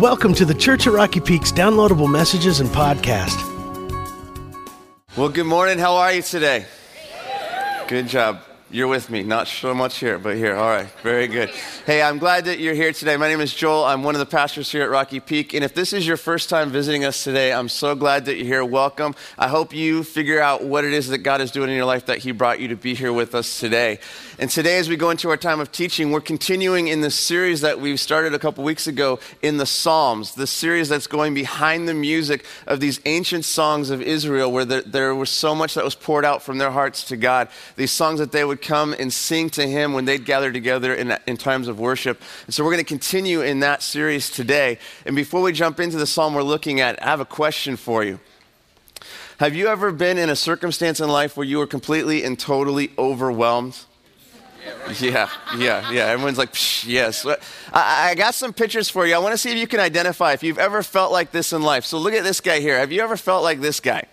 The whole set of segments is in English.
Welcome to the Church at Rocky Peak's downloadable messages and podcast. Well, good morning. How are you today? Good job. You're with me. Not so much here, but here. All right. Very good. Hey, I'm glad that you're here today. My name is Joel. I'm one of the pastors here at Rocky Peak. And if this is your first time visiting us today, I'm so glad that you're here. Welcome. I hope you figure out what it is that God is doing in your life that He brought you to be here with us today. And today, as we go into our time of teaching, we're continuing in this series that we started a couple weeks ago in the Psalms, the series that's going behind the music of these ancient songs of Israel, where there, there was so much that was poured out from their hearts to God. These songs that they would come and sing to Him when they'd gather together in, in times of worship. And so we're going to continue in that series today. And before we jump into the psalm we're looking at, I have a question for you. Have you ever been in a circumstance in life where you were completely and totally overwhelmed? Yeah, yeah, yeah. Everyone's like, yes. I, I, got some pictures for you. I want to see if you can identify if you've ever felt like this in life. So look at this guy here. Have you ever felt like this guy?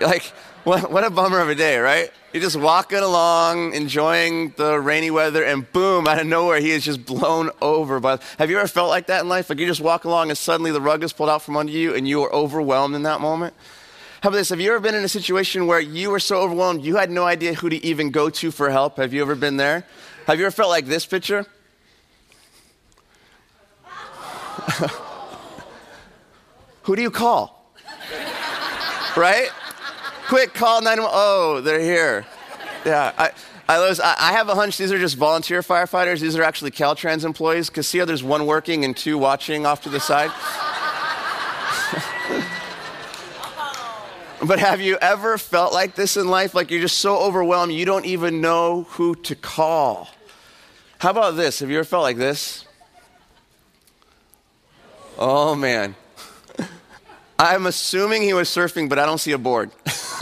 Like, what, what a bummer of a day, right? You're just walking along, enjoying the rainy weather, and boom, out of nowhere, he is just blown over. By, have you ever felt like that in life? Like you just walk along and suddenly the rug is pulled out from under you and you are overwhelmed in that moment? How about this? Have you ever been in a situation where you were so overwhelmed you had no idea who to even go to for help? Have you ever been there? Have you ever felt like this picture? who do you call? right? Quick, call 911. Oh, they're here. Yeah. I, I, was, I have a hunch these are just volunteer firefighters. These are actually Caltrans employees because see how there's one working and two watching off to the side? But have you ever felt like this in life? Like you're just so overwhelmed, you don't even know who to call. How about this? Have you ever felt like this? Oh, man. I'm assuming he was surfing, but I don't see a board.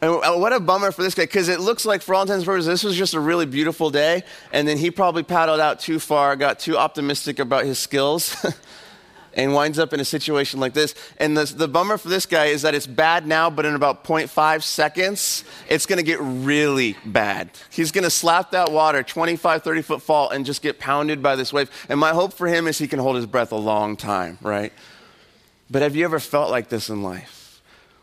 and uh, what a bummer for this guy, because it looks like, for all intents and purposes, this was just a really beautiful day, and then he probably paddled out too far, got too optimistic about his skills. and winds up in a situation like this. And the, the bummer for this guy is that it's bad now, but in about 0.5 seconds, it's going to get really bad. He's going to slap that water, 25, 30 foot fall, and just get pounded by this wave. And my hope for him is he can hold his breath a long time, right? But have you ever felt like this in life?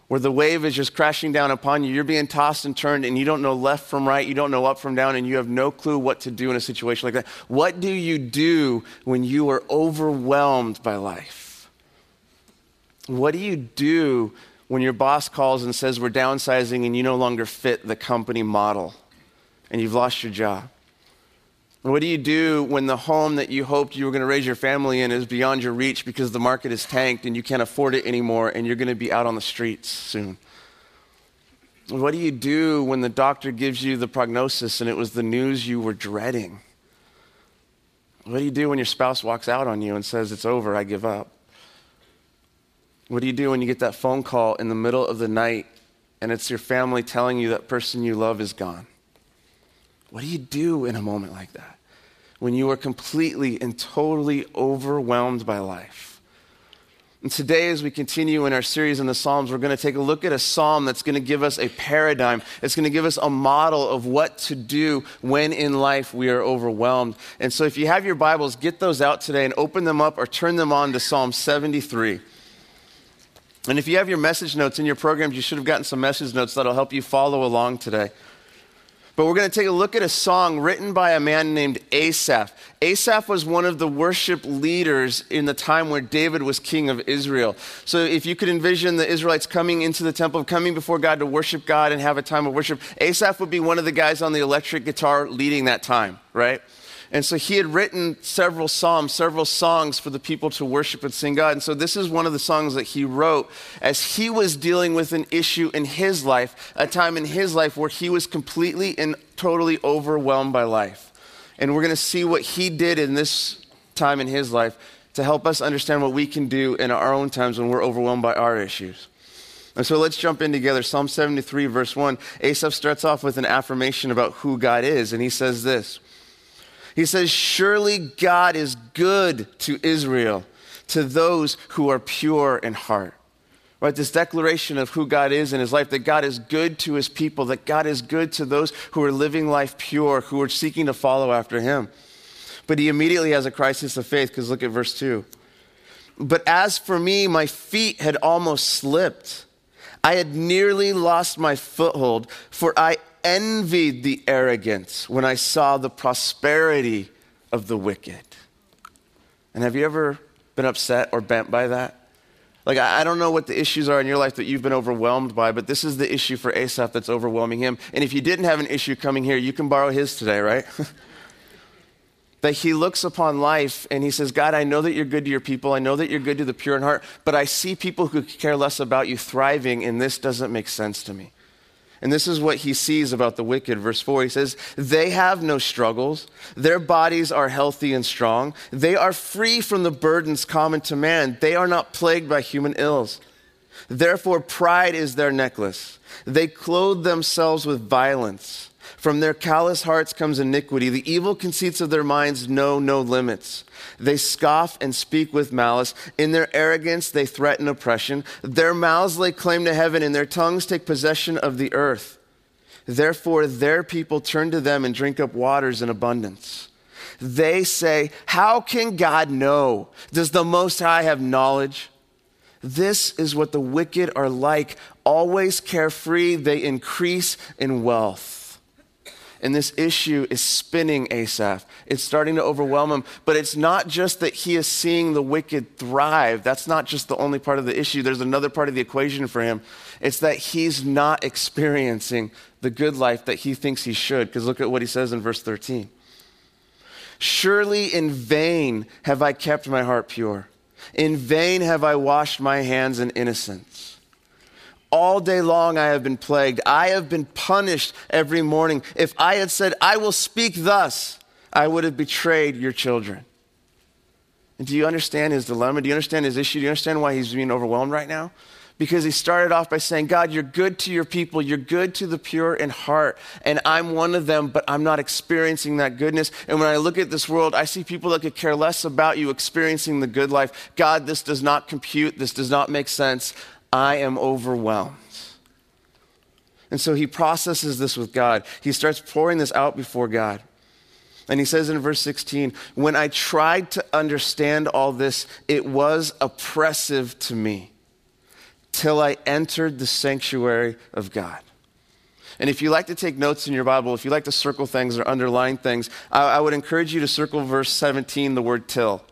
Where the wave is just crashing down upon you. You're being tossed and turned, and you don't know left from right, you don't know up from down, and you have no clue what to do in a situation like that. What do you do when you are overwhelmed by life? What do you do when your boss calls and says, We're downsizing and you no longer fit the company model and you've lost your job? What do you do when the home that you hoped you were going to raise your family in is beyond your reach because the market is tanked and you can't afford it anymore and you're going to be out on the streets soon? What do you do when the doctor gives you the prognosis and it was the news you were dreading? What do you do when your spouse walks out on you and says, It's over, I give up? What do you do when you get that phone call in the middle of the night and it's your family telling you that person you love is gone? What do you do in a moment like that? When you are completely and totally overwhelmed by life. And today, as we continue in our series in the Psalms, we're going to take a look at a psalm that's going to give us a paradigm. It's going to give us a model of what to do when in life we are overwhelmed. And so, if you have your Bibles, get those out today and open them up or turn them on to Psalm 73. And if you have your message notes in your programs, you should have gotten some message notes that'll help you follow along today. But we're going to take a look at a song written by a man named Asaph. Asaph was one of the worship leaders in the time where David was king of Israel. So if you could envision the Israelites coming into the temple, coming before God to worship God and have a time of worship, Asaph would be one of the guys on the electric guitar leading that time, right? And so he had written several psalms, several songs for the people to worship and sing God. And so this is one of the songs that he wrote as he was dealing with an issue in his life, a time in his life where he was completely and totally overwhelmed by life. And we're going to see what he did in this time in his life to help us understand what we can do in our own times when we're overwhelmed by our issues. And so let's jump in together. Psalm 73, verse 1. Asaph starts off with an affirmation about who God is, and he says this he says, Surely God is good to Israel, to those who are pure in heart. Right? This declaration of who God is in his life, that God is good to his people, that God is good to those who are living life pure, who are seeking to follow after him. But he immediately has a crisis of faith because look at verse 2. But as for me, my feet had almost slipped. I had nearly lost my foothold, for I envied the arrogance when I saw the prosperity of the wicked. And have you ever been upset or bent by that? Like, I don't know what the issues are in your life that you've been overwhelmed by, but this is the issue for Asaph that's overwhelming him. And if you didn't have an issue coming here, you can borrow his today, right? that he looks upon life and he says, God, I know that you're good to your people. I know that you're good to the pure in heart, but I see people who care less about you thriving, and this doesn't make sense to me. And this is what he sees about the wicked. Verse 4 he says, They have no struggles. Their bodies are healthy and strong. They are free from the burdens common to man. They are not plagued by human ills. Therefore, pride is their necklace. They clothe themselves with violence. From their callous hearts comes iniquity. The evil conceits of their minds know no limits. They scoff and speak with malice. In their arrogance, they threaten oppression. Their mouths lay claim to heaven, and their tongues take possession of the earth. Therefore, their people turn to them and drink up waters in abundance. They say, How can God know? Does the Most High have knowledge? This is what the wicked are like, always carefree, they increase in wealth. And this issue is spinning Asaph. It's starting to overwhelm him. But it's not just that he is seeing the wicked thrive. That's not just the only part of the issue. There's another part of the equation for him. It's that he's not experiencing the good life that he thinks he should. Because look at what he says in verse 13 Surely in vain have I kept my heart pure, in vain have I washed my hands in innocence. All day long I have been plagued. I have been punished every morning. If I had said, I will speak thus, I would have betrayed your children. And do you understand his dilemma? Do you understand his issue? Do you understand why he's being overwhelmed right now? Because he started off by saying, God, you're good to your people. You're good to the pure in heart. And I'm one of them, but I'm not experiencing that goodness. And when I look at this world, I see people that could care less about you experiencing the good life. God, this does not compute. This does not make sense. I am overwhelmed. And so he processes this with God. He starts pouring this out before God. And he says in verse 16, When I tried to understand all this, it was oppressive to me till I entered the sanctuary of God. And if you like to take notes in your Bible, if you like to circle things or underline things, I, I would encourage you to circle verse 17, the word till.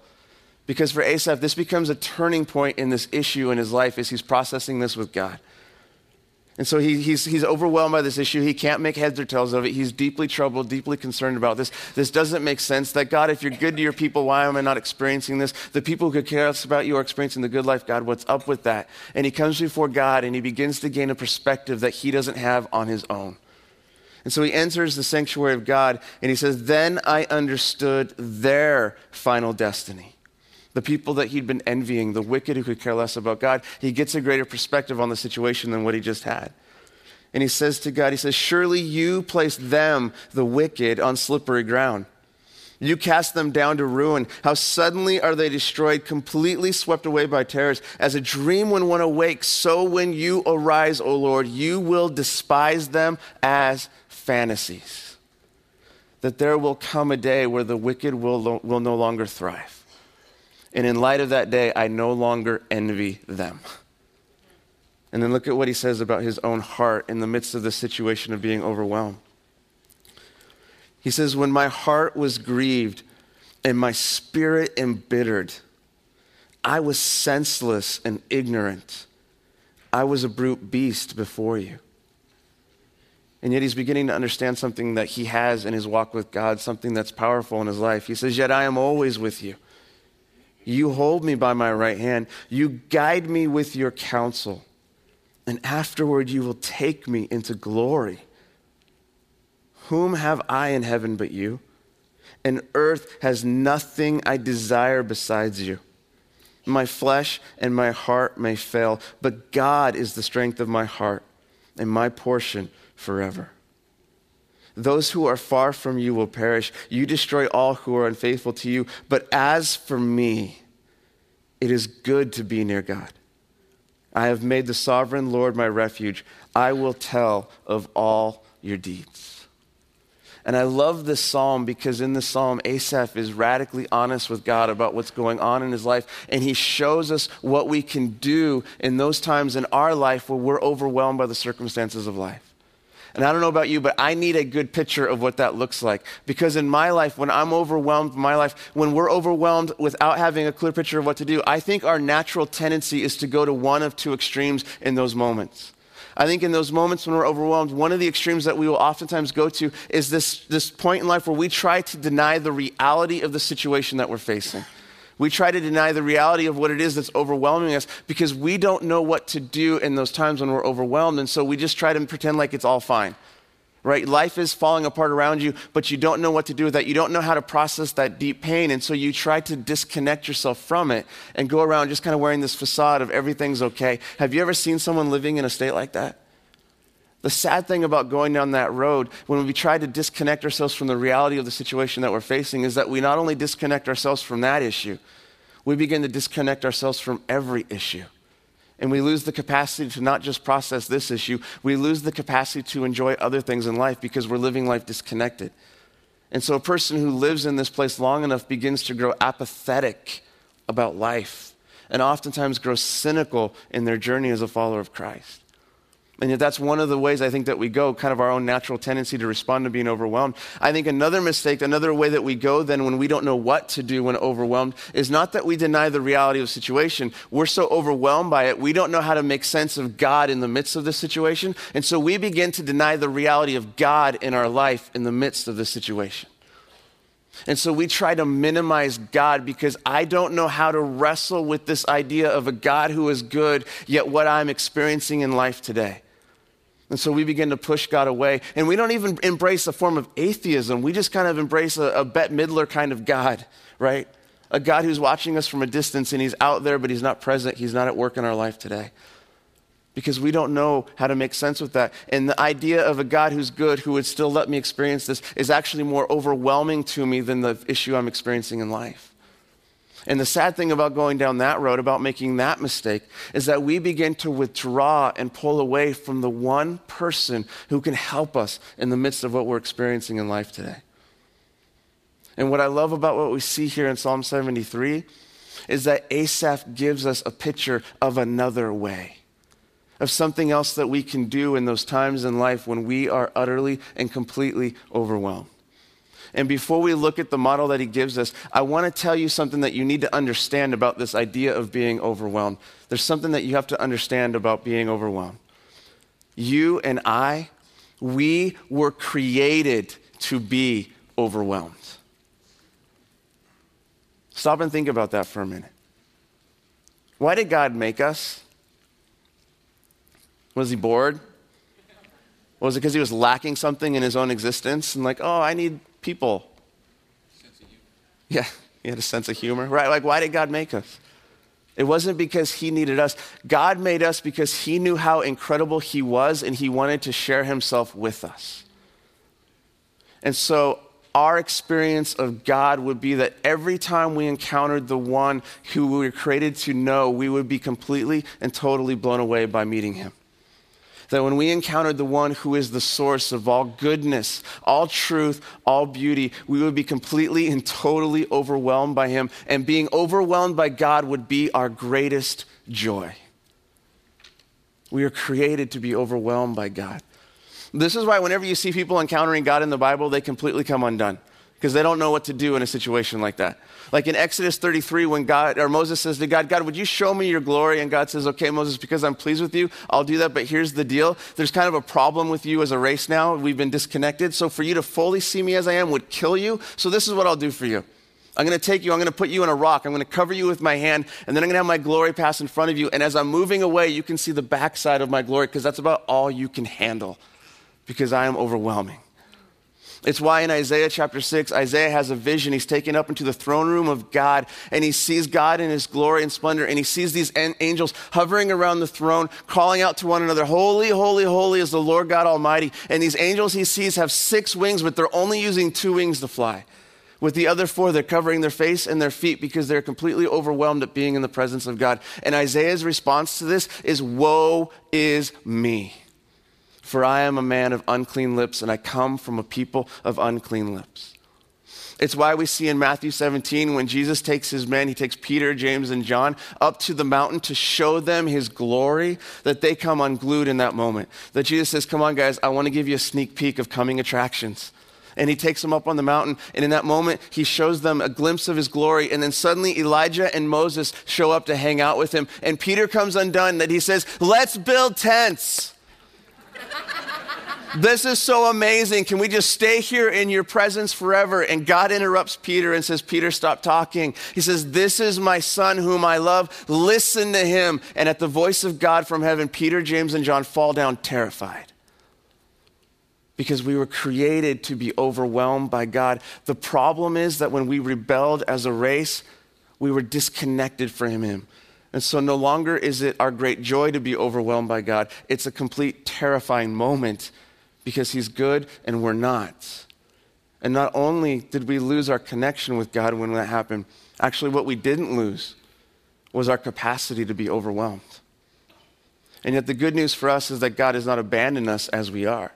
Because for Asaph, this becomes a turning point in this issue in his life as he's processing this with God. And so he, he's, he's overwhelmed by this issue. He can't make heads or tails of it. He's deeply troubled, deeply concerned about this. This doesn't make sense. That God, if you're good to your people, why am I not experiencing this? The people who care less about you are experiencing the good life. God, what's up with that? And he comes before God and he begins to gain a perspective that he doesn't have on his own. And so he enters the sanctuary of God and he says, Then I understood their final destiny the people that he'd been envying, the wicked who could care less about God, he gets a greater perspective on the situation than what he just had. And he says to God, He says, Surely you placed them, the wicked, on slippery ground. You cast them down to ruin. How suddenly are they destroyed, completely swept away by terrors. As a dream when one awakes, so when you arise, O Lord, you will despise them as fantasies. That there will come a day where the wicked will, will no longer thrive. And in light of that day, I no longer envy them. And then look at what he says about his own heart in the midst of the situation of being overwhelmed. He says, When my heart was grieved and my spirit embittered, I was senseless and ignorant. I was a brute beast before you. And yet he's beginning to understand something that he has in his walk with God, something that's powerful in his life. He says, Yet I am always with you. You hold me by my right hand. You guide me with your counsel. And afterward, you will take me into glory. Whom have I in heaven but you? And earth has nothing I desire besides you. My flesh and my heart may fail, but God is the strength of my heart and my portion forever. Those who are far from you will perish. You destroy all who are unfaithful to you. But as for me, it is good to be near God. I have made the sovereign Lord my refuge. I will tell of all your deeds. And I love this psalm because in this psalm, Asaph is radically honest with God about what's going on in his life. And he shows us what we can do in those times in our life where we're overwhelmed by the circumstances of life. And I don't know about you, but I need a good picture of what that looks like. Because in my life, when I'm overwhelmed, my life, when we're overwhelmed without having a clear picture of what to do, I think our natural tendency is to go to one of two extremes in those moments. I think in those moments when we're overwhelmed, one of the extremes that we will oftentimes go to is this, this point in life where we try to deny the reality of the situation that we're facing. We try to deny the reality of what it is that's overwhelming us because we don't know what to do in those times when we're overwhelmed. And so we just try to pretend like it's all fine, right? Life is falling apart around you, but you don't know what to do with that. You don't know how to process that deep pain. And so you try to disconnect yourself from it and go around just kind of wearing this facade of everything's okay. Have you ever seen someone living in a state like that? The sad thing about going down that road, when we try to disconnect ourselves from the reality of the situation that we're facing, is that we not only disconnect ourselves from that issue, we begin to disconnect ourselves from every issue. And we lose the capacity to not just process this issue, we lose the capacity to enjoy other things in life because we're living life disconnected. And so a person who lives in this place long enough begins to grow apathetic about life and oftentimes grows cynical in their journey as a follower of Christ. And yet, that's one of the ways I think that we go, kind of our own natural tendency to respond to being overwhelmed. I think another mistake, another way that we go then when we don't know what to do when overwhelmed, is not that we deny the reality of the situation. We're so overwhelmed by it, we don't know how to make sense of God in the midst of the situation. And so we begin to deny the reality of God in our life in the midst of the situation. And so we try to minimize God because I don't know how to wrestle with this idea of a God who is good, yet what I'm experiencing in life today. And so we begin to push God away. And we don't even embrace a form of atheism. We just kind of embrace a, a Bette Midler kind of God, right? A God who's watching us from a distance and he's out there, but he's not present. He's not at work in our life today. Because we don't know how to make sense with that. And the idea of a God who's good, who would still let me experience this, is actually more overwhelming to me than the issue I'm experiencing in life. And the sad thing about going down that road, about making that mistake, is that we begin to withdraw and pull away from the one person who can help us in the midst of what we're experiencing in life today. And what I love about what we see here in Psalm 73 is that Asaph gives us a picture of another way, of something else that we can do in those times in life when we are utterly and completely overwhelmed. And before we look at the model that he gives us, I want to tell you something that you need to understand about this idea of being overwhelmed. There's something that you have to understand about being overwhelmed. You and I, we were created to be overwhelmed. Stop and think about that for a minute. Why did God make us? Was he bored? Was it because he was lacking something in his own existence and like, oh, I need people. Yeah, he had a sense of humor, right? Like, why did God make us? It wasn't because he needed us. God made us because he knew how incredible he was and he wanted to share himself with us. And so, our experience of God would be that every time we encountered the one who we were created to know, we would be completely and totally blown away by meeting him that when we encountered the one who is the source of all goodness, all truth, all beauty, we would be completely and totally overwhelmed by him. And being overwhelmed by God would be our greatest joy. We are created to be overwhelmed by God. This is why, whenever you see people encountering God in the Bible, they completely come undone because they don't know what to do in a situation like that. Like in Exodus 33, when God or Moses says to God, God, would you show me your glory? And God says, Okay, Moses, because I'm pleased with you, I'll do that. But here's the deal there's kind of a problem with you as a race now. We've been disconnected. So for you to fully see me as I am would kill you. So this is what I'll do for you. I'm going to take you, I'm going to put you in a rock, I'm going to cover you with my hand, and then I'm going to have my glory pass in front of you. And as I'm moving away, you can see the backside of my glory because that's about all you can handle because I am overwhelming. It's why in Isaiah chapter 6, Isaiah has a vision. He's taken up into the throne room of God and he sees God in his glory and splendor and he sees these angels hovering around the throne, calling out to one another, Holy, holy, holy is the Lord God Almighty. And these angels he sees have six wings, but they're only using two wings to fly. With the other four, they're covering their face and their feet because they're completely overwhelmed at being in the presence of God. And Isaiah's response to this is, Woe is me. For I am a man of unclean lips, and I come from a people of unclean lips. It's why we see in Matthew 17 when Jesus takes his men, he takes Peter, James, and John up to the mountain to show them his glory, that they come unglued in that moment. That Jesus says, Come on, guys, I want to give you a sneak peek of coming attractions. And he takes them up on the mountain, and in that moment, he shows them a glimpse of his glory. And then suddenly, Elijah and Moses show up to hang out with him. And Peter comes undone, that he says, Let's build tents. This is so amazing. Can we just stay here in your presence forever? And God interrupts Peter and says, Peter, stop talking. He says, This is my son whom I love. Listen to him. And at the voice of God from heaven, Peter, James, and John fall down terrified. Because we were created to be overwhelmed by God. The problem is that when we rebelled as a race, we were disconnected from him. And so no longer is it our great joy to be overwhelmed by God, it's a complete terrifying moment because He's good and we're not. And not only did we lose our connection with God when that happened, actually, what we didn't lose was our capacity to be overwhelmed. And yet, the good news for us is that God has not abandoned us as we are.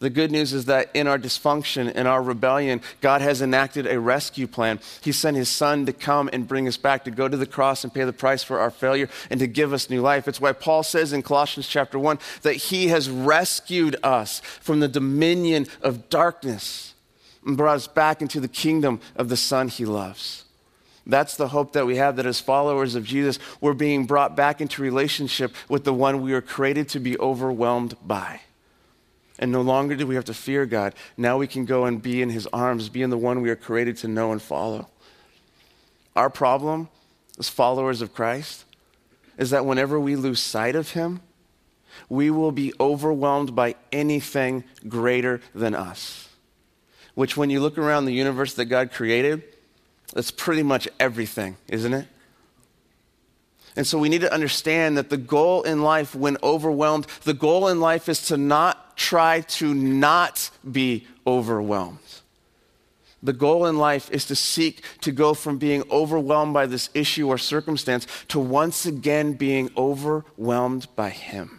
The good news is that in our dysfunction, in our rebellion, God has enacted a rescue plan. He sent His Son to come and bring us back, to go to the cross and pay the price for our failure, and to give us new life. It's why Paul says in Colossians chapter 1 that He has rescued us from the dominion of darkness and brought us back into the kingdom of the Son He loves. That's the hope that we have that as followers of Jesus, we're being brought back into relationship with the one we were created to be overwhelmed by. And no longer do we have to fear God. Now we can go and be in his arms, be in the one we are created to know and follow. Our problem as followers of Christ is that whenever we lose sight of him, we will be overwhelmed by anything greater than us. Which, when you look around the universe that God created, that's pretty much everything, isn't it? And so we need to understand that the goal in life, when overwhelmed, the goal in life is to not try to not be overwhelmed. The goal in life is to seek to go from being overwhelmed by this issue or circumstance to once again being overwhelmed by Him.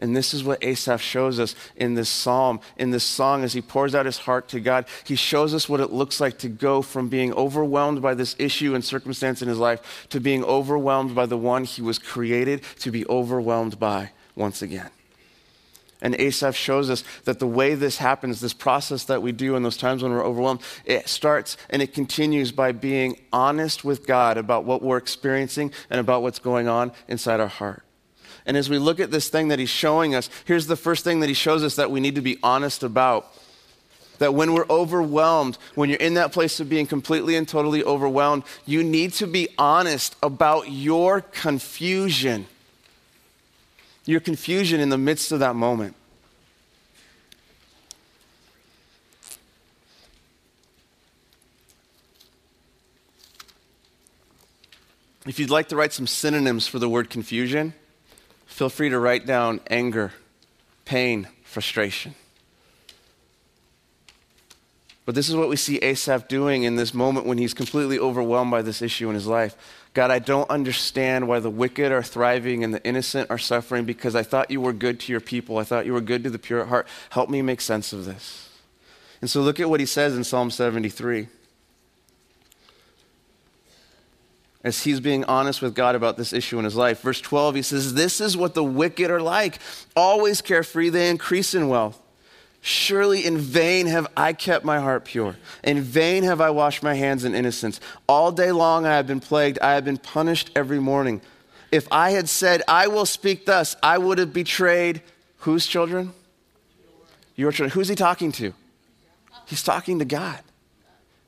And this is what Asaph shows us in this psalm, in this song, as he pours out his heart to God. He shows us what it looks like to go from being overwhelmed by this issue and circumstance in his life to being overwhelmed by the one he was created to be overwhelmed by once again. And Asaph shows us that the way this happens, this process that we do in those times when we're overwhelmed, it starts and it continues by being honest with God about what we're experiencing and about what's going on inside our heart. And as we look at this thing that he's showing us, here's the first thing that he shows us that we need to be honest about. That when we're overwhelmed, when you're in that place of being completely and totally overwhelmed, you need to be honest about your confusion your confusion in the midst of that moment. If you'd like to write some synonyms for the word confusion, feel free to write down anger, pain, frustration. But this is what we see Asaph doing in this moment when he's completely overwhelmed by this issue in his life. God, I don't understand why the wicked are thriving and the innocent are suffering because I thought you were good to your people. I thought you were good to the pure at heart. Help me make sense of this. And so look at what he says in Psalm 73. As he's being honest with God about this issue in his life. Verse 12, he says, This is what the wicked are like. Always carefree, they increase in wealth. Surely in vain have I kept my heart pure. In vain have I washed my hands in innocence. All day long I have been plagued. I have been punished every morning. If I had said, I will speak thus, I would have betrayed whose children? Your children. Who's he talking to? He's talking to God.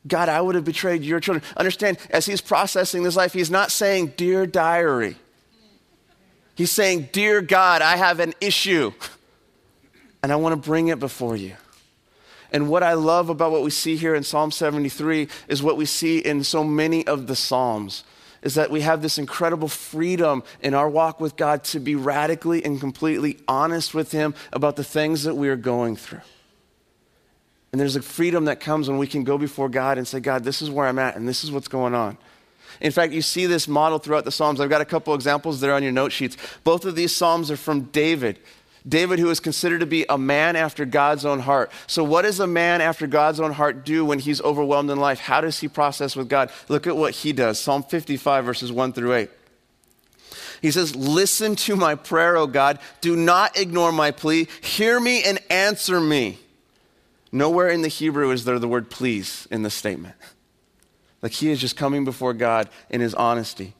God, I would have betrayed your children. Understand, as he's processing this life, he's not saying, Dear diary. He's saying, Dear God, I have an issue and I want to bring it before you. And what I love about what we see here in Psalm 73 is what we see in so many of the Psalms is that we have this incredible freedom in our walk with God to be radically and completely honest with Him about the things that we are going through. And there's a freedom that comes when we can go before God and say, God, this is where I'm at and this is what's going on. In fact, you see this model throughout the Psalms. I've got a couple examples there on your note sheets. Both of these Psalms are from David. David, who is considered to be a man after God's own heart. So, what does a man after God's own heart do when he's overwhelmed in life? How does he process with God? Look at what he does Psalm 55, verses 1 through 8. He says, Listen to my prayer, O God. Do not ignore my plea. Hear me and answer me. Nowhere in the Hebrew is there the word please in this statement. Like he is just coming before God in his honesty.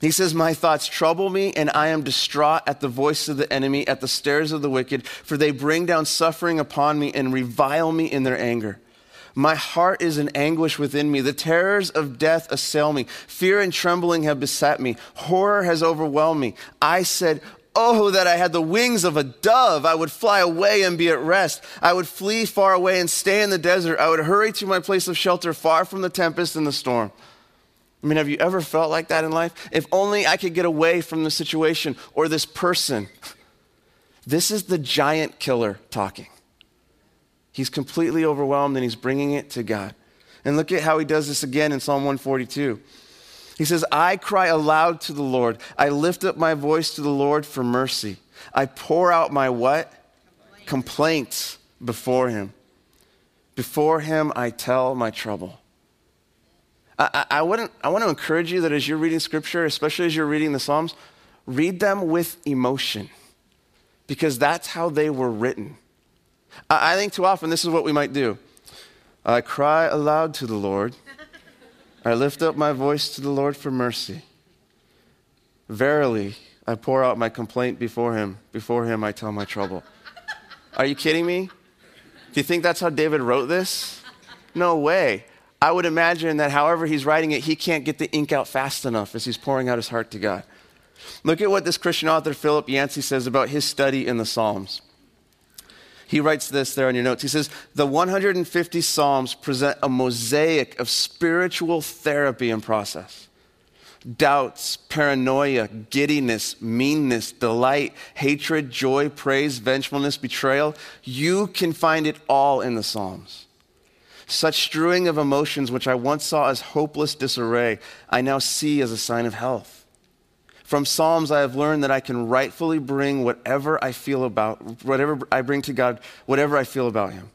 He says, My thoughts trouble me, and I am distraught at the voice of the enemy, at the stares of the wicked, for they bring down suffering upon me and revile me in their anger. My heart is in anguish within me. The terrors of death assail me. Fear and trembling have beset me. Horror has overwhelmed me. I said, Oh, that I had the wings of a dove. I would fly away and be at rest. I would flee far away and stay in the desert. I would hurry to my place of shelter, far from the tempest and the storm. I mean, have you ever felt like that in life? If only I could get away from the situation or this person. This is the giant killer talking. He's completely overwhelmed and he's bringing it to God. And look at how he does this again in Psalm 142. He says, I cry aloud to the Lord. I lift up my voice to the Lord for mercy. I pour out my what? Complaints before him. Before him, I tell my trouble. I, I, wouldn't, I want to encourage you that as you're reading scripture, especially as you're reading the Psalms, read them with emotion because that's how they were written. I, I think too often this is what we might do I cry aloud to the Lord, I lift up my voice to the Lord for mercy. Verily, I pour out my complaint before him. Before him, I tell my trouble. Are you kidding me? Do you think that's how David wrote this? No way. I would imagine that however he's writing it, he can't get the ink out fast enough as he's pouring out his heart to God. Look at what this Christian author, Philip Yancey, says about his study in the Psalms. He writes this there on your notes. He says, The 150 Psalms present a mosaic of spiritual therapy and process. Doubts, paranoia, giddiness, meanness, delight, hatred, joy, praise, vengefulness, betrayal. You can find it all in the Psalms. Such strewing of emotions, which I once saw as hopeless disarray, I now see as a sign of health. From Psalms, I have learned that I can rightfully bring whatever I feel about, whatever I bring to God, whatever I feel about Him.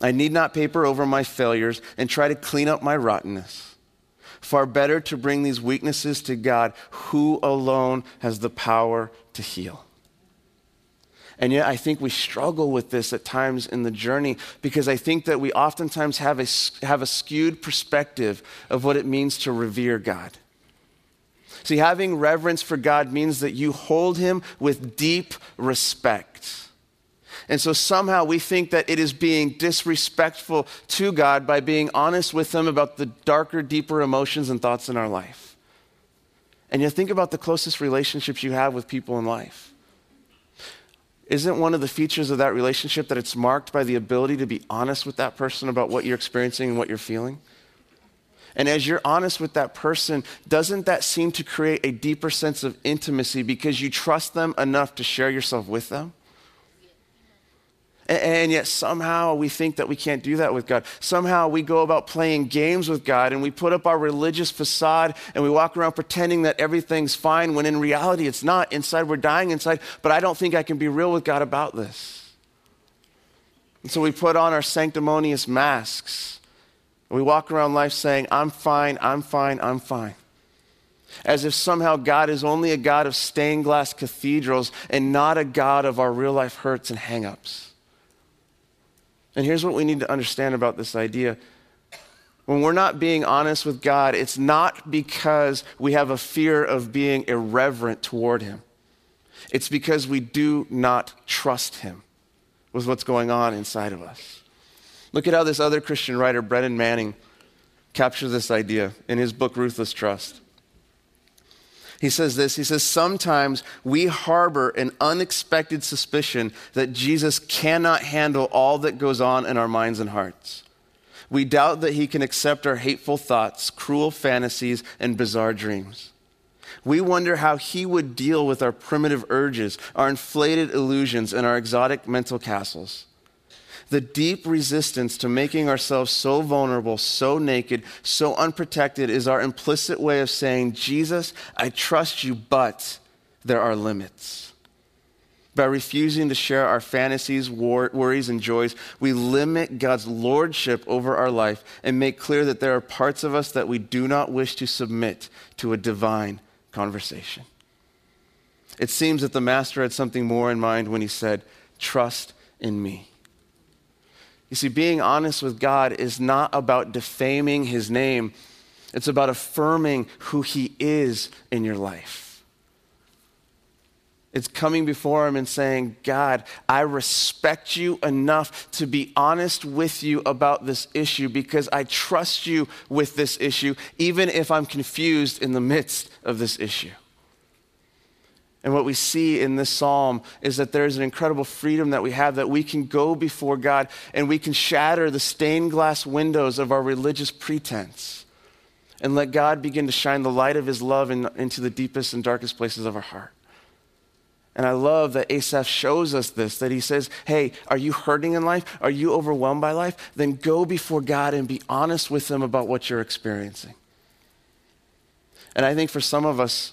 I need not paper over my failures and try to clean up my rottenness. Far better to bring these weaknesses to God, who alone has the power to heal. And yet, I think we struggle with this at times in the journey because I think that we oftentimes have a, have a skewed perspective of what it means to revere God. See, having reverence for God means that you hold him with deep respect. And so somehow we think that it is being disrespectful to God by being honest with him about the darker, deeper emotions and thoughts in our life. And you think about the closest relationships you have with people in life. Isn't one of the features of that relationship that it's marked by the ability to be honest with that person about what you're experiencing and what you're feeling? And as you're honest with that person, doesn't that seem to create a deeper sense of intimacy because you trust them enough to share yourself with them? And yet somehow we think that we can't do that with God. Somehow we go about playing games with God and we put up our religious facade and we walk around pretending that everything's fine when in reality it's not. Inside we're dying inside, but I don't think I can be real with God about this. And so we put on our sanctimonious masks. And we walk around life saying, I'm fine, I'm fine, I'm fine. As if somehow God is only a God of stained glass cathedrals and not a God of our real life hurts and hangups. And here's what we need to understand about this idea. When we're not being honest with God, it's not because we have a fear of being irreverent toward Him. It's because we do not trust Him with what's going on inside of us. Look at how this other Christian writer, Brennan Manning, captures this idea in his book, Ruthless Trust. He says this He says, Sometimes we harbor an unexpected suspicion that Jesus cannot handle all that goes on in our minds and hearts. We doubt that he can accept our hateful thoughts, cruel fantasies, and bizarre dreams. We wonder how he would deal with our primitive urges, our inflated illusions, and our exotic mental castles the deep resistance to making ourselves so vulnerable, so naked, so unprotected is our implicit way of saying, Jesus, I trust you, but there are limits. By refusing to share our fantasies, wor- worries, and joys, we limit God's lordship over our life and make clear that there are parts of us that we do not wish to submit to a divine conversation. It seems that the Master had something more in mind when he said, Trust in me. You see, being honest with God is not about defaming his name, it's about affirming who he is in your life. It's coming before him and saying, God, I respect you enough to be honest with you about this issue because I trust you with this issue, even if I'm confused in the midst of this issue. And what we see in this psalm is that there's an incredible freedom that we have that we can go before God and we can shatter the stained glass windows of our religious pretense and let God begin to shine the light of his love in, into the deepest and darkest places of our heart. And I love that Asaph shows us this that he says, Hey, are you hurting in life? Are you overwhelmed by life? Then go before God and be honest with him about what you're experiencing. And I think for some of us,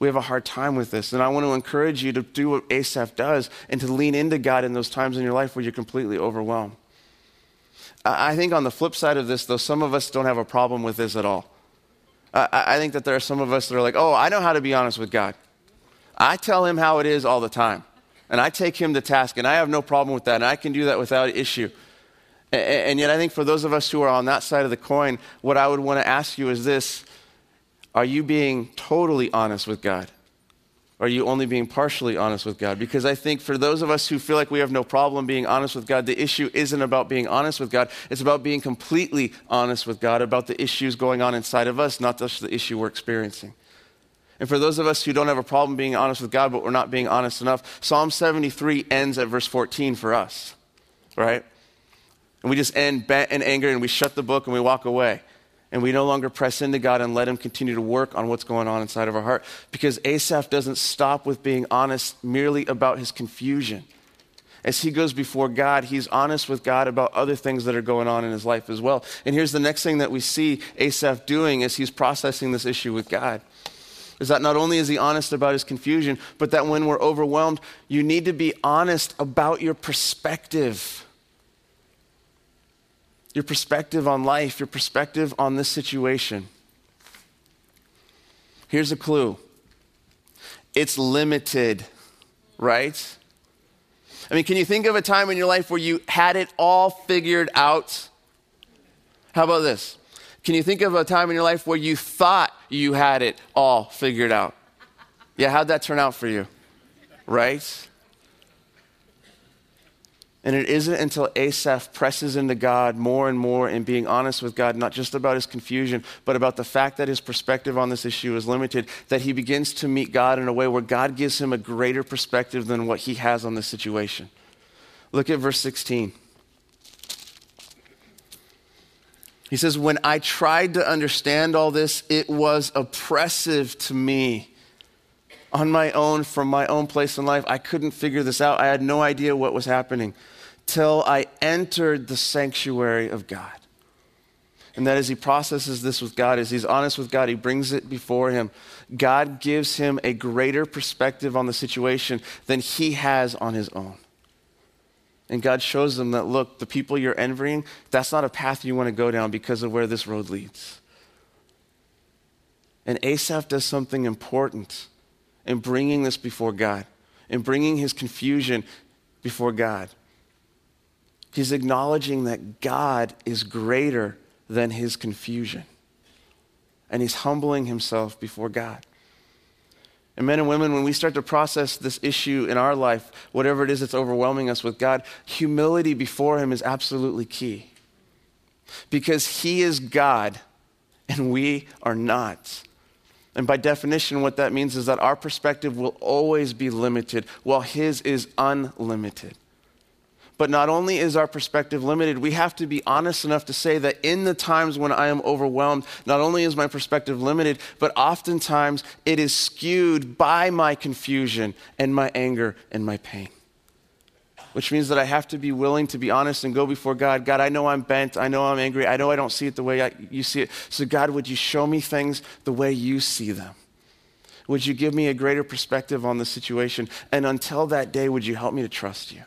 we have a hard time with this. And I want to encourage you to do what Asaph does and to lean into God in those times in your life where you're completely overwhelmed. I think on the flip side of this, though, some of us don't have a problem with this at all. I think that there are some of us that are like, oh, I know how to be honest with God. I tell him how it is all the time. And I take him to task, and I have no problem with that, and I can do that without issue. And yet, I think for those of us who are on that side of the coin, what I would want to ask you is this are you being totally honest with God? Are you only being partially honest with God? Because I think for those of us who feel like we have no problem being honest with God, the issue isn't about being honest with God. It's about being completely honest with God about the issues going on inside of us, not just the issue we're experiencing. And for those of us who don't have a problem being honest with God, but we're not being honest enough, Psalm 73 ends at verse 14 for us, right? And we just end bent in anger and we shut the book and we walk away and we no longer press into God and let Him continue to work on what's going on inside of our heart. Because Asaph doesn't stop with being honest merely about his confusion. As he goes before God, he's honest with God about other things that are going on in his life as well. And here's the next thing that we see Asaph doing as he's processing this issue with God. Is that not only is he honest about his confusion, but that when we're overwhelmed, you need to be honest about your perspective your perspective on life, your perspective on this situation. Here's a clue it's limited, right? I mean, can you think of a time in your life where you had it all figured out? How about this? Can you think of a time in your life where you thought you had it all figured out? Yeah, how'd that turn out for you? Right? And it isn't until Asaph presses into God more and more and being honest with God, not just about his confusion, but about the fact that his perspective on this issue is limited, that he begins to meet God in a way where God gives him a greater perspective than what he has on this situation. Look at verse 16. He says, When I tried to understand all this, it was oppressive to me on my own from my own place in life. I couldn't figure this out. I had no idea what was happening till I entered the sanctuary of God. And that as he processes this with God, as he's honest with God, he brings it before him. God gives him a greater perspective on the situation than he has on his own. And God shows them that, look, the people you're envying, that's not a path you want to go down because of where this road leads. And Asaph does something important in bringing this before God, in bringing his confusion before God. He's acknowledging that God is greater than his confusion. And he's humbling himself before God. And men and women, when we start to process this issue in our life, whatever it is that's overwhelming us with God, humility before him is absolutely key. Because he is God and we are not. And by definition, what that means is that our perspective will always be limited, while His is unlimited. But not only is our perspective limited, we have to be honest enough to say that in the times when I am overwhelmed, not only is my perspective limited, but oftentimes it is skewed by my confusion and my anger and my pain which means that I have to be willing to be honest and go before God. God, I know I'm bent. I know I'm angry. I know I don't see it the way I, you see it. So, God, would you show me things the way you see them? Would you give me a greater perspective on the situation? And until that day, would you help me to trust you?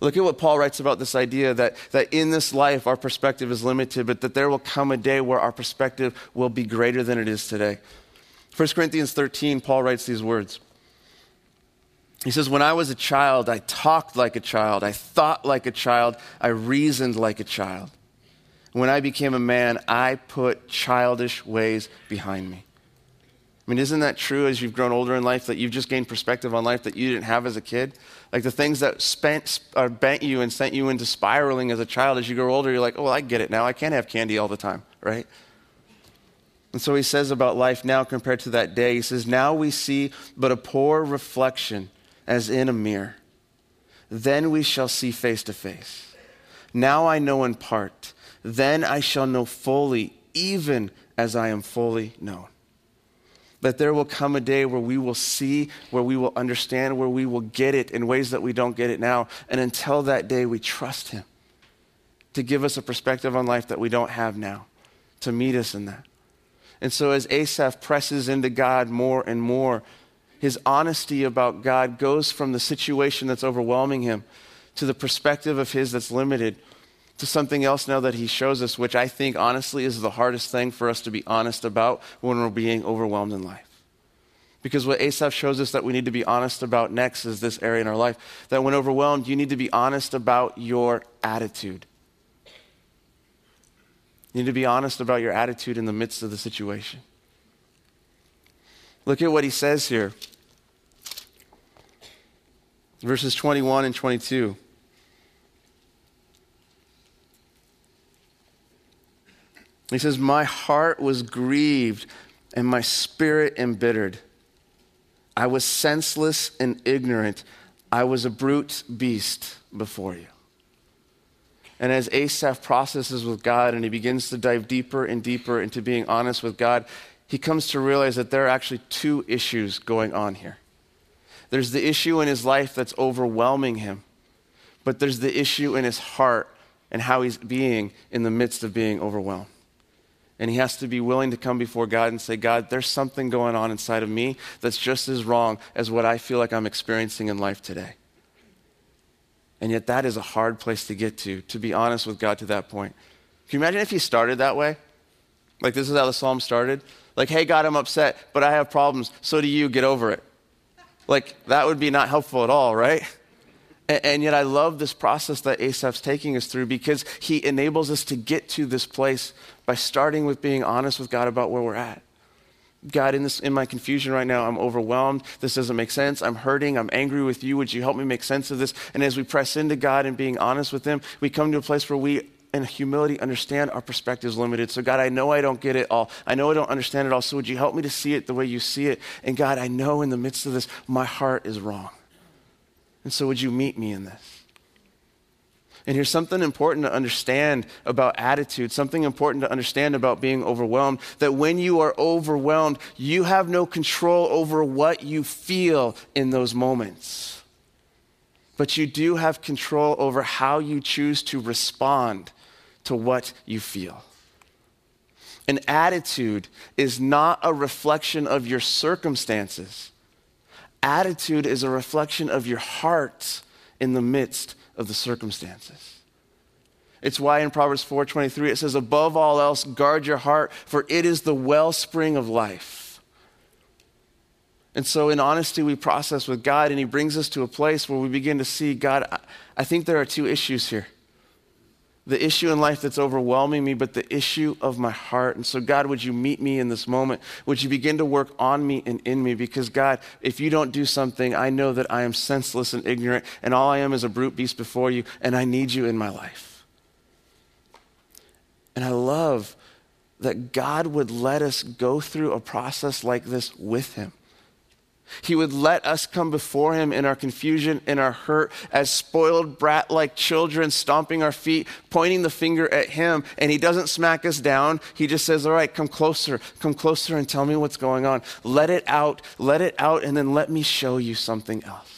Look at what Paul writes about this idea that, that in this life our perspective is limited, but that there will come a day where our perspective will be greater than it is today. 1 Corinthians 13, Paul writes these words. He says, When I was a child, I talked like a child, I thought like a child, I reasoned like a child. When I became a man, I put childish ways behind me. I mean, isn't that true as you've grown older in life that you've just gained perspective on life that you didn't have as a kid? Like the things that spent, or uh, bent you and sent you into spiraling as a child, as you grow older, you're like, oh, I get it now. I can't have candy all the time, right? And so he says about life now compared to that day, he says, Now we see but a poor reflection as in a mirror. Then we shall see face to face. Now I know in part. Then I shall know fully, even as I am fully known. That there will come a day where we will see, where we will understand, where we will get it in ways that we don't get it now. And until that day, we trust Him to give us a perspective on life that we don't have now, to meet us in that. And so as Asaph presses into God more and more, his honesty about God goes from the situation that's overwhelming him to the perspective of his that's limited to something else now that he shows us, which I think honestly is the hardest thing for us to be honest about when we're being overwhelmed in life. Because what Asaph shows us that we need to be honest about next is this area in our life. That when overwhelmed, you need to be honest about your attitude. You need to be honest about your attitude in the midst of the situation. Look at what he says here verses 21 and 22. He says, My heart was grieved and my spirit embittered. I was senseless and ignorant. I was a brute beast before you. And as Asaph processes with God and he begins to dive deeper and deeper into being honest with God, he comes to realize that there are actually two issues going on here. There's the issue in his life that's overwhelming him, but there's the issue in his heart and how he's being in the midst of being overwhelmed. And he has to be willing to come before God and say, God, there's something going on inside of me that's just as wrong as what I feel like I'm experiencing in life today. And yet, that is a hard place to get to, to be honest with God to that point. Can you imagine if he started that way? Like, this is how the psalm started. Like, hey, God, I'm upset, but I have problems. So do you. Get over it. Like, that would be not helpful at all, right? And, yet, I love this process that Asaph's taking us through because he enables us to get to this place by starting with being honest with God about where we're at. God, in, this, in my confusion right now, I'm overwhelmed. This doesn't make sense. I'm hurting. I'm angry with you. Would you help me make sense of this? And as we press into God and being honest with Him, we come to a place where we in humility understand our perspective is limited. So, God, I know I don't get it all. I know I don't understand it all. So, would you help me to see it the way you see it? And, God, I know in the midst of this, my heart is wrong. And so, would you meet me in this? And here's something important to understand about attitude, something important to understand about being overwhelmed that when you are overwhelmed, you have no control over what you feel in those moments. But you do have control over how you choose to respond to what you feel. An attitude is not a reflection of your circumstances. Attitude is a reflection of your heart in the midst of the circumstances. It's why in Proverbs 4:23 it says above all else guard your heart for it is the wellspring of life. And so in honesty we process with God and he brings us to a place where we begin to see God I think there are two issues here the issue in life that's overwhelming me, but the issue of my heart. And so, God, would you meet me in this moment? Would you begin to work on me and in me? Because, God, if you don't do something, I know that I am senseless and ignorant, and all I am is a brute beast before you, and I need you in my life. And I love that God would let us go through a process like this with Him. He would let us come before him in our confusion, in our hurt, as spoiled brat like children, stomping our feet, pointing the finger at him. And he doesn't smack us down. He just says, All right, come closer, come closer and tell me what's going on. Let it out, let it out, and then let me show you something else.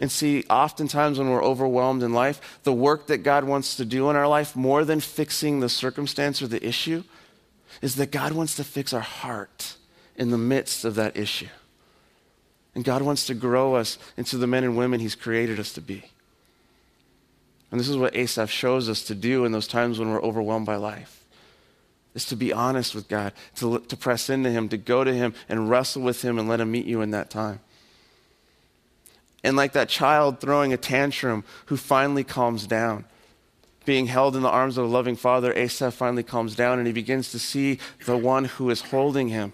And see, oftentimes when we're overwhelmed in life, the work that God wants to do in our life, more than fixing the circumstance or the issue, is that God wants to fix our heart in the midst of that issue. And God wants to grow us into the men and women He's created us to be. And this is what Asaph shows us to do in those times when we're overwhelmed by life. Is to be honest with God, to, to press into Him, to go to Him and wrestle with Him and let Him meet you in that time. And like that child throwing a tantrum who finally calms down, being held in the arms of a loving father, Asaph finally calms down and he begins to see the one who is holding him.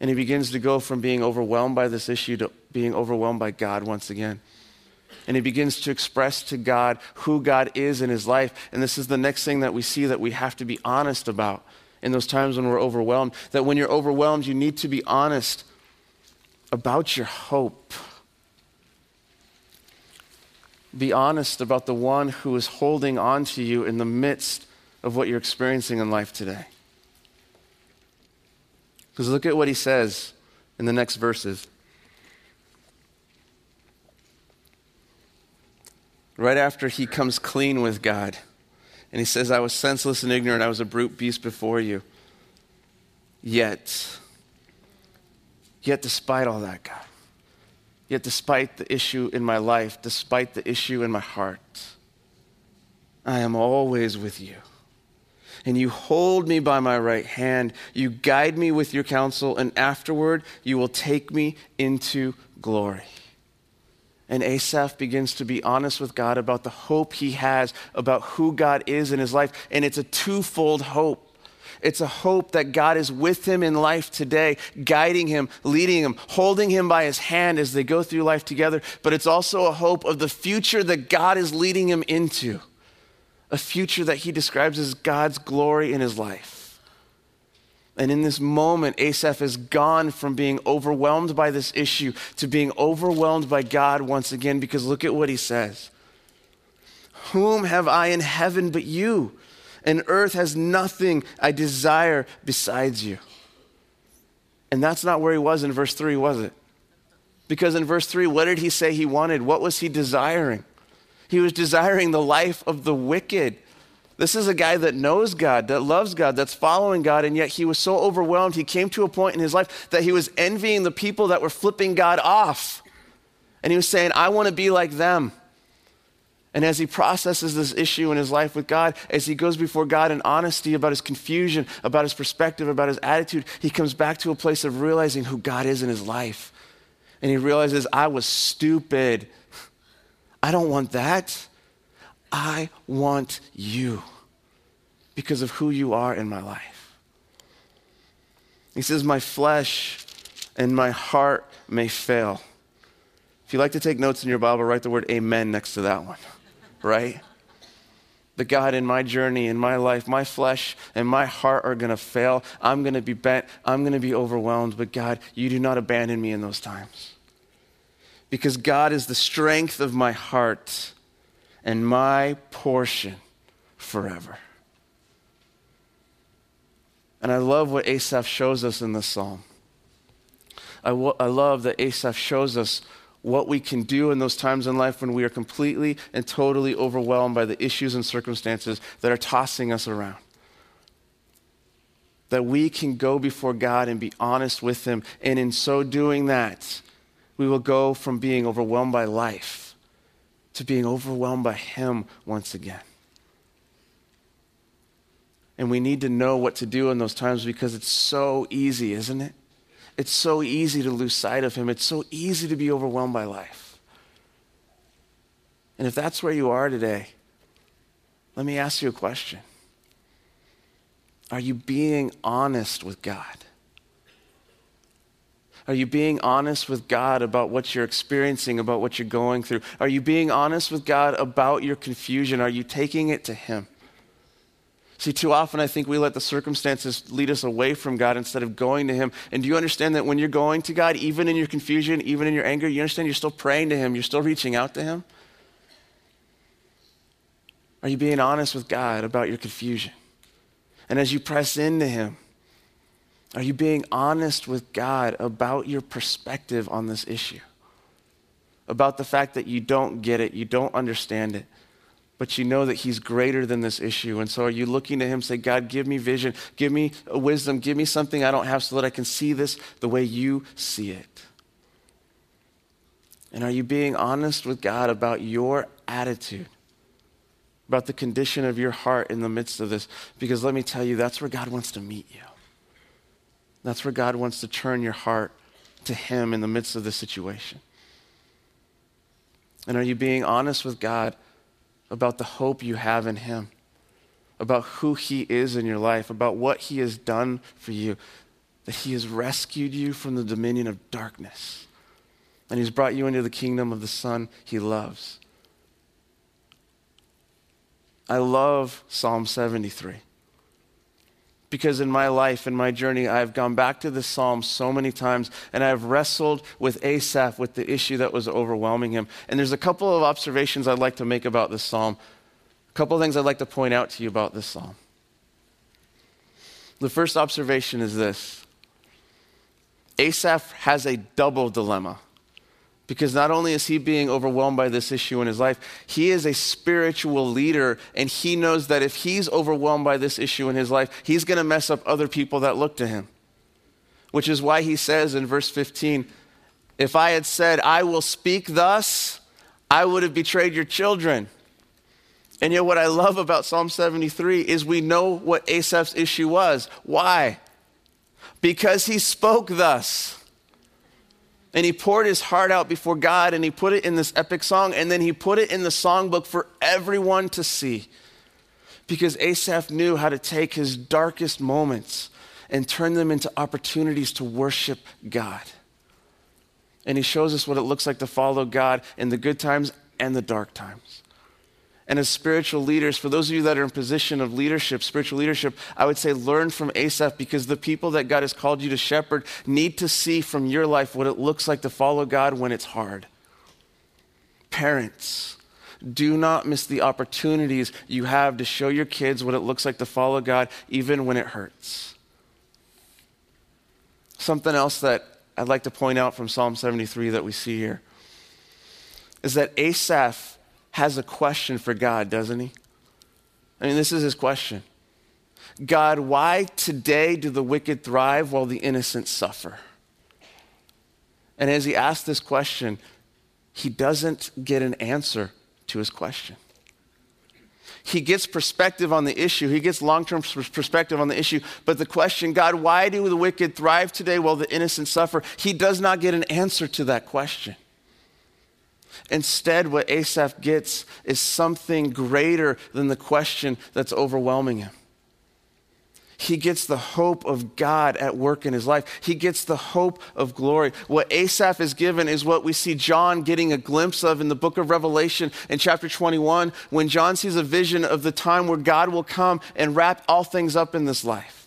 And he begins to go from being overwhelmed by this issue to being overwhelmed by God once again. And he begins to express to God who God is in his life. And this is the next thing that we see that we have to be honest about in those times when we're overwhelmed. That when you're overwhelmed, you need to be honest about your hope. Be honest about the one who is holding on to you in the midst of what you're experiencing in life today. Because look at what he says in the next verses. Right after he comes clean with God, and he says, I was senseless and ignorant, I was a brute beast before you. Yet, yet despite all that, God, Yet, despite the issue in my life, despite the issue in my heart, I am always with you. And you hold me by my right hand. You guide me with your counsel, and afterward you will take me into glory. And Asaph begins to be honest with God about the hope he has about who God is in his life. And it's a twofold hope. It's a hope that God is with him in life today, guiding him, leading him, holding him by his hand as they go through life together. But it's also a hope of the future that God is leading him into, a future that he describes as God's glory in his life. And in this moment, Asaph has gone from being overwhelmed by this issue to being overwhelmed by God once again because look at what he says Whom have I in heaven but you? and earth has nothing I desire besides you. And that's not where he was in verse 3, was it? Because in verse 3, what did he say he wanted? What was he desiring? He was desiring the life of the wicked. This is a guy that knows God, that loves God, that's following God, and yet he was so overwhelmed, he came to a point in his life that he was envying the people that were flipping God off. And he was saying, I want to be like them. And as he processes this issue in his life with God, as he goes before God in honesty about his confusion, about his perspective, about his attitude, he comes back to a place of realizing who God is in his life. And he realizes, I was stupid. I don't want that. I want you because of who you are in my life. He says, My flesh and my heart may fail. If you like to take notes in your Bible, write the word amen next to that one right? The God in my journey, in my life, my flesh and my heart are going to fail. I'm going to be bent. I'm going to be overwhelmed. But God, you do not abandon me in those times. Because God is the strength of my heart and my portion forever. And I love what Asaph shows us in this psalm. I, w- I love that Asaph shows us what we can do in those times in life when we are completely and totally overwhelmed by the issues and circumstances that are tossing us around. That we can go before God and be honest with Him. And in so doing that, we will go from being overwhelmed by life to being overwhelmed by Him once again. And we need to know what to do in those times because it's so easy, isn't it? It's so easy to lose sight of Him. It's so easy to be overwhelmed by life. And if that's where you are today, let me ask you a question Are you being honest with God? Are you being honest with God about what you're experiencing, about what you're going through? Are you being honest with God about your confusion? Are you taking it to Him? See, too often I think we let the circumstances lead us away from God instead of going to Him. And do you understand that when you're going to God, even in your confusion, even in your anger, you understand you're still praying to Him, you're still reaching out to Him? Are you being honest with God about your confusion? And as you press into Him, are you being honest with God about your perspective on this issue? About the fact that you don't get it, you don't understand it, but you know that He's greater than this issue. And so are you looking to Him, say, God, give me vision, give me wisdom, give me something I don't have so that I can see this the way you see it? And are you being honest with God about your attitude, about the condition of your heart in the midst of this? Because let me tell you, that's where God wants to meet you. That's where God wants to turn your heart to Him in the midst of the situation. And are you being honest with God? about the hope you have in Him, about who He is in your life, about what He has done for you, that He has rescued you from the dominion of darkness, and He's brought you into the kingdom of the Son He loves. I love Psalm 73 because in my life, in my journey, I've gone back to this psalm so many times and I've wrestled with Asaph with the issue that was overwhelming him. And there's a couple of observations I'd like to make about this psalm, a couple of things I'd like to point out to you about this psalm. The first observation is this Asaph has a double dilemma. Because not only is he being overwhelmed by this issue in his life, he is a spiritual leader, and he knows that if he's overwhelmed by this issue in his life, he's going to mess up other people that look to him. Which is why he says in verse 15, If I had said, I will speak thus, I would have betrayed your children. And yet, what I love about Psalm 73 is we know what Asaph's issue was. Why? Because he spoke thus. And he poured his heart out before God and he put it in this epic song and then he put it in the songbook for everyone to see. Because Asaph knew how to take his darkest moments and turn them into opportunities to worship God. And he shows us what it looks like to follow God in the good times and the dark times and as spiritual leaders, for those of you that are in position of leadership, spiritual leadership, I would say learn from Asaph because the people that God has called you to shepherd need to see from your life what it looks like to follow God when it's hard. Parents, do not miss the opportunities you have to show your kids what it looks like to follow God even when it hurts. Something else that I'd like to point out from Psalm 73 that we see here is that Asaph has a question for God, doesn't he? I mean, this is his question God, why today do the wicked thrive while the innocent suffer? And as he asks this question, he doesn't get an answer to his question. He gets perspective on the issue. He gets long term perspective on the issue. But the question, God, why do the wicked thrive today while the innocent suffer? He does not get an answer to that question. Instead, what Asaph gets is something greater than the question that's overwhelming him. He gets the hope of God at work in his life. He gets the hope of glory. What Asaph is given is what we see John getting a glimpse of in the book of Revelation in chapter 21 when John sees a vision of the time where God will come and wrap all things up in this life.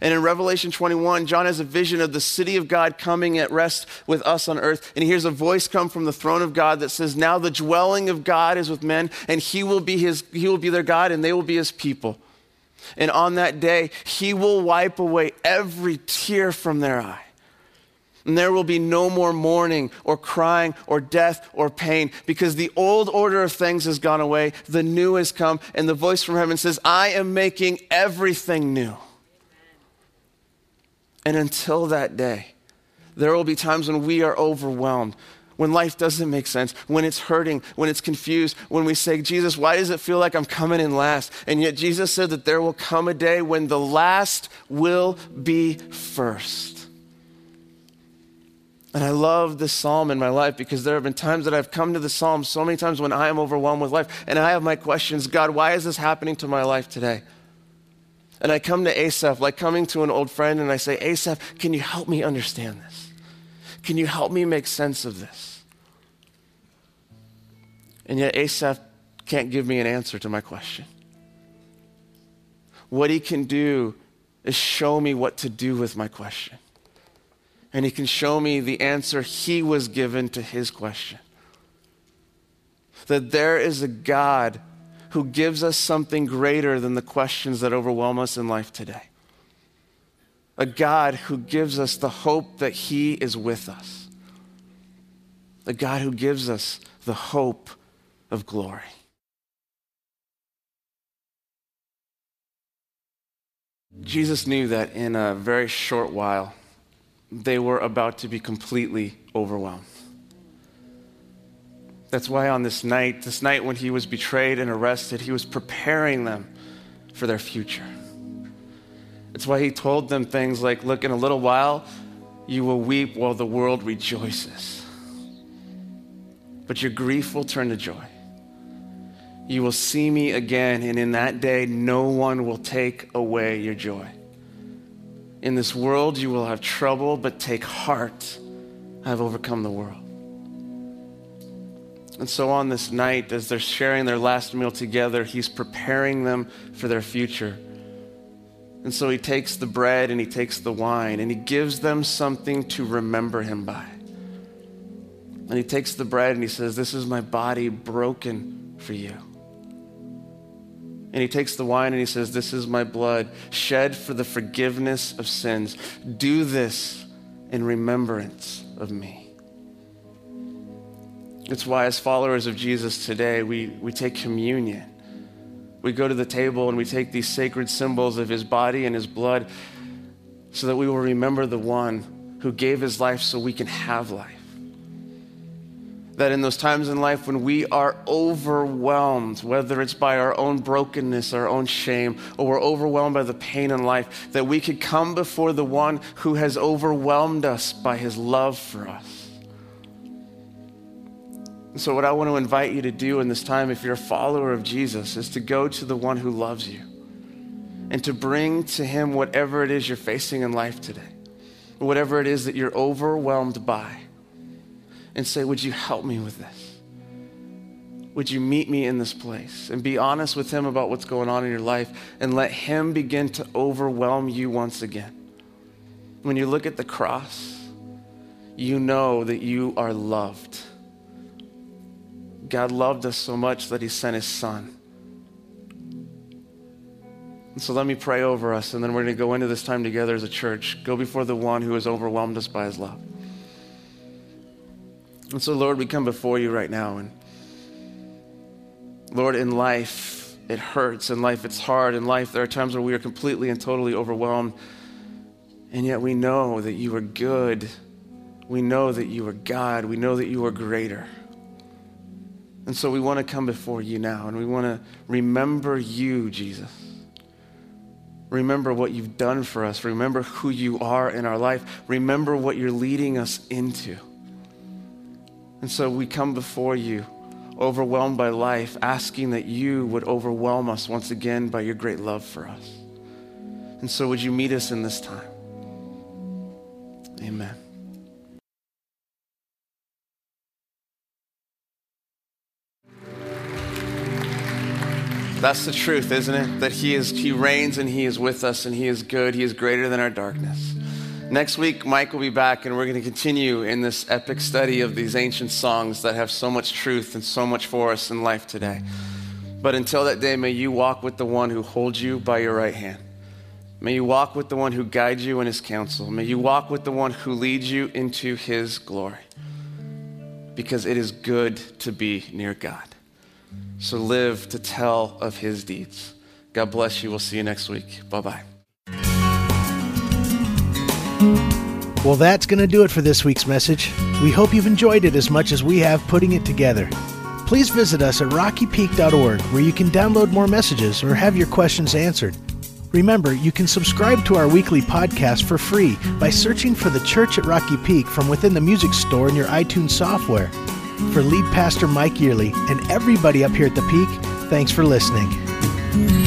And in Revelation 21, John has a vision of the city of God coming at rest with us on earth. And he hears a voice come from the throne of God that says, Now the dwelling of God is with men, and he will be, his, he will be their God, and they will be his people. And on that day, he will wipe away every tear from their eye. And there will be no more mourning or crying or death or pain because the old order of things has gone away, the new has come, and the voice from heaven says, I am making everything new. And until that day, there will be times when we are overwhelmed, when life doesn't make sense, when it's hurting, when it's confused, when we say, Jesus, why does it feel like I'm coming in last? And yet Jesus said that there will come a day when the last will be first. And I love this psalm in my life because there have been times that I've come to the psalm so many times when I am overwhelmed with life and I have my questions God, why is this happening to my life today? And I come to Asaph, like coming to an old friend, and I say, Asaph, can you help me understand this? Can you help me make sense of this? And yet, Asaph can't give me an answer to my question. What he can do is show me what to do with my question. And he can show me the answer he was given to his question. That there is a God who gives us something greater than the questions that overwhelm us in life today. A God who gives us the hope that He is with us. A God who gives us the hope of glory. Jesus knew that in a very short while, they were about to be completely overwhelmed. That's why on this night, this night when he was betrayed and arrested, he was preparing them for their future. It's why he told them things like, Look, in a little while, you will weep while the world rejoices. But your grief will turn to joy. You will see me again, and in that day, no one will take away your joy. In this world, you will have trouble, but take heart. I have overcome the world. And so on this night, as they're sharing their last meal together, he's preparing them for their future. And so he takes the bread and he takes the wine and he gives them something to remember him by. And he takes the bread and he says, This is my body broken for you. And he takes the wine and he says, This is my blood shed for the forgiveness of sins. Do this in remembrance of me. It's why, as followers of Jesus today, we, we take communion. We go to the table and we take these sacred symbols of his body and his blood so that we will remember the one who gave his life so we can have life that in those times in life when we are overwhelmed, whether it's by our own brokenness, our own shame, or we're overwhelmed by the pain in life, that we could come before the one who has overwhelmed us by his love for us. So, what I want to invite you to do in this time, if you're a follower of Jesus, is to go to the one who loves you and to bring to him whatever it is you're facing in life today, whatever it is that you're overwhelmed by and say, Would you help me with this? Would you meet me in this place? And be honest with Him about what's going on in your life and let Him begin to overwhelm you once again. When you look at the cross, you know that you are loved. God loved us so much that He sent His Son. And so let me pray over us, and then we're going to go into this time together as a church. Go before the one who has overwhelmed us by His love. And so, Lord, we come before you right now. And Lord, in life, it hurts. In life, it's hard. In life, there are times where we are completely and totally overwhelmed. And yet, we know that you are good. We know that you are God. We know that you are greater. And so, we want to come before you now and we want to remember you, Jesus. Remember what you've done for us. Remember who you are in our life. Remember what you're leading us into. And so we come before you, overwhelmed by life, asking that you would overwhelm us once again by your great love for us. And so would you meet us in this time? Amen. That's the truth, isn't it? That he is he reigns and he is with us and he is good. He is greater than our darkness. Next week, Mike will be back, and we're going to continue in this epic study of these ancient songs that have so much truth and so much for us in life today. But until that day, may you walk with the one who holds you by your right hand. May you walk with the one who guides you in his counsel. May you walk with the one who leads you into his glory. Because it is good to be near God. So live to tell of his deeds. God bless you. We'll see you next week. Bye bye. Well, that's going to do it for this week's message. We hope you've enjoyed it as much as we have putting it together. Please visit us at rockypeak.org where you can download more messages or have your questions answered. Remember, you can subscribe to our weekly podcast for free by searching for the Church at Rocky Peak from within the music store in your iTunes software. For lead pastor Mike Yearly and everybody up here at the Peak, thanks for listening.